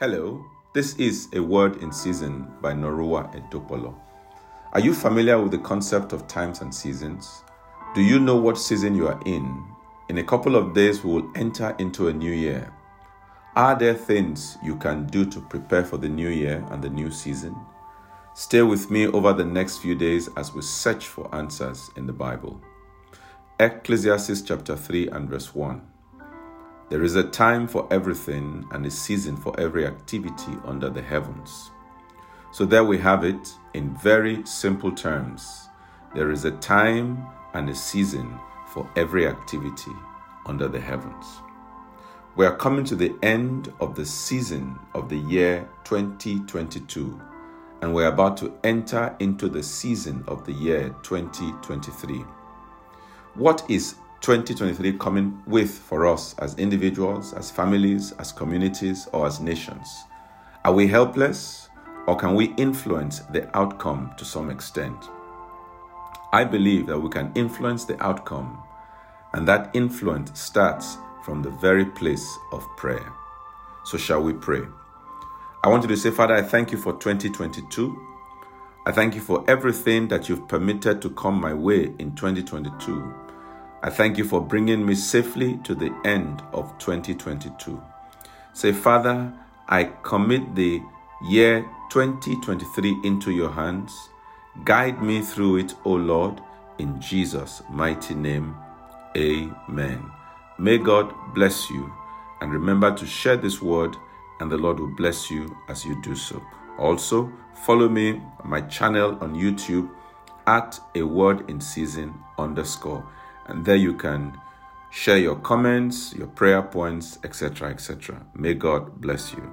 Hello, this is A Word in Season by Norua Edopolo. Are you familiar with the concept of times and seasons? Do you know what season you are in? In a couple of days, we will enter into a new year. Are there things you can do to prepare for the new year and the new season? Stay with me over the next few days as we search for answers in the Bible. Ecclesiastes chapter 3 and verse 1. There is a time for everything and a season for every activity under the heavens. So there we have it in very simple terms. There is a time and a season for every activity under the heavens. We are coming to the end of the season of the year 2022 and we're about to enter into the season of the year 2023. What is 2023 coming with for us as individuals, as families, as communities, or as nations? Are we helpless or can we influence the outcome to some extent? I believe that we can influence the outcome, and that influence starts from the very place of prayer. So, shall we pray? I want you to say, Father, I thank you for 2022. I thank you for everything that you've permitted to come my way in 2022. I thank you for bringing me safely to the end of 2022. Say, Father, I commit the year 2023 into your hands. Guide me through it, O Lord, in Jesus' mighty name. Amen. May God bless you and remember to share this word, and the Lord will bless you as you do so. Also, follow me on my channel on YouTube at a word in season underscore and there you can share your comments, your prayer points, etc. etc. May God bless you.